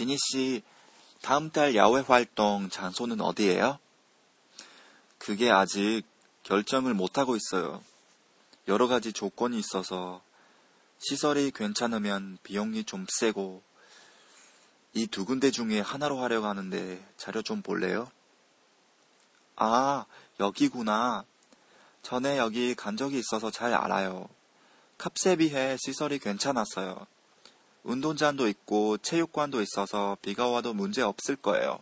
지니 씨, 다음 달 야외 활동 장소는 어디예요? 그게 아직 결정을 못하고 있어요. 여러 가지 조건이 있어서 시설이 괜찮으면 비용이 좀 세고 이 두 군데 중에 하나로 하려고 하는데 자료 좀 볼래요? 아, 여기구나. 전에 여기 간 적이 있어서 잘 알아요. 값에 비해 시설이 괜찮았어요. 운동장도 있고 체육관도 있어서 비가 와도 문제 없을 거예요.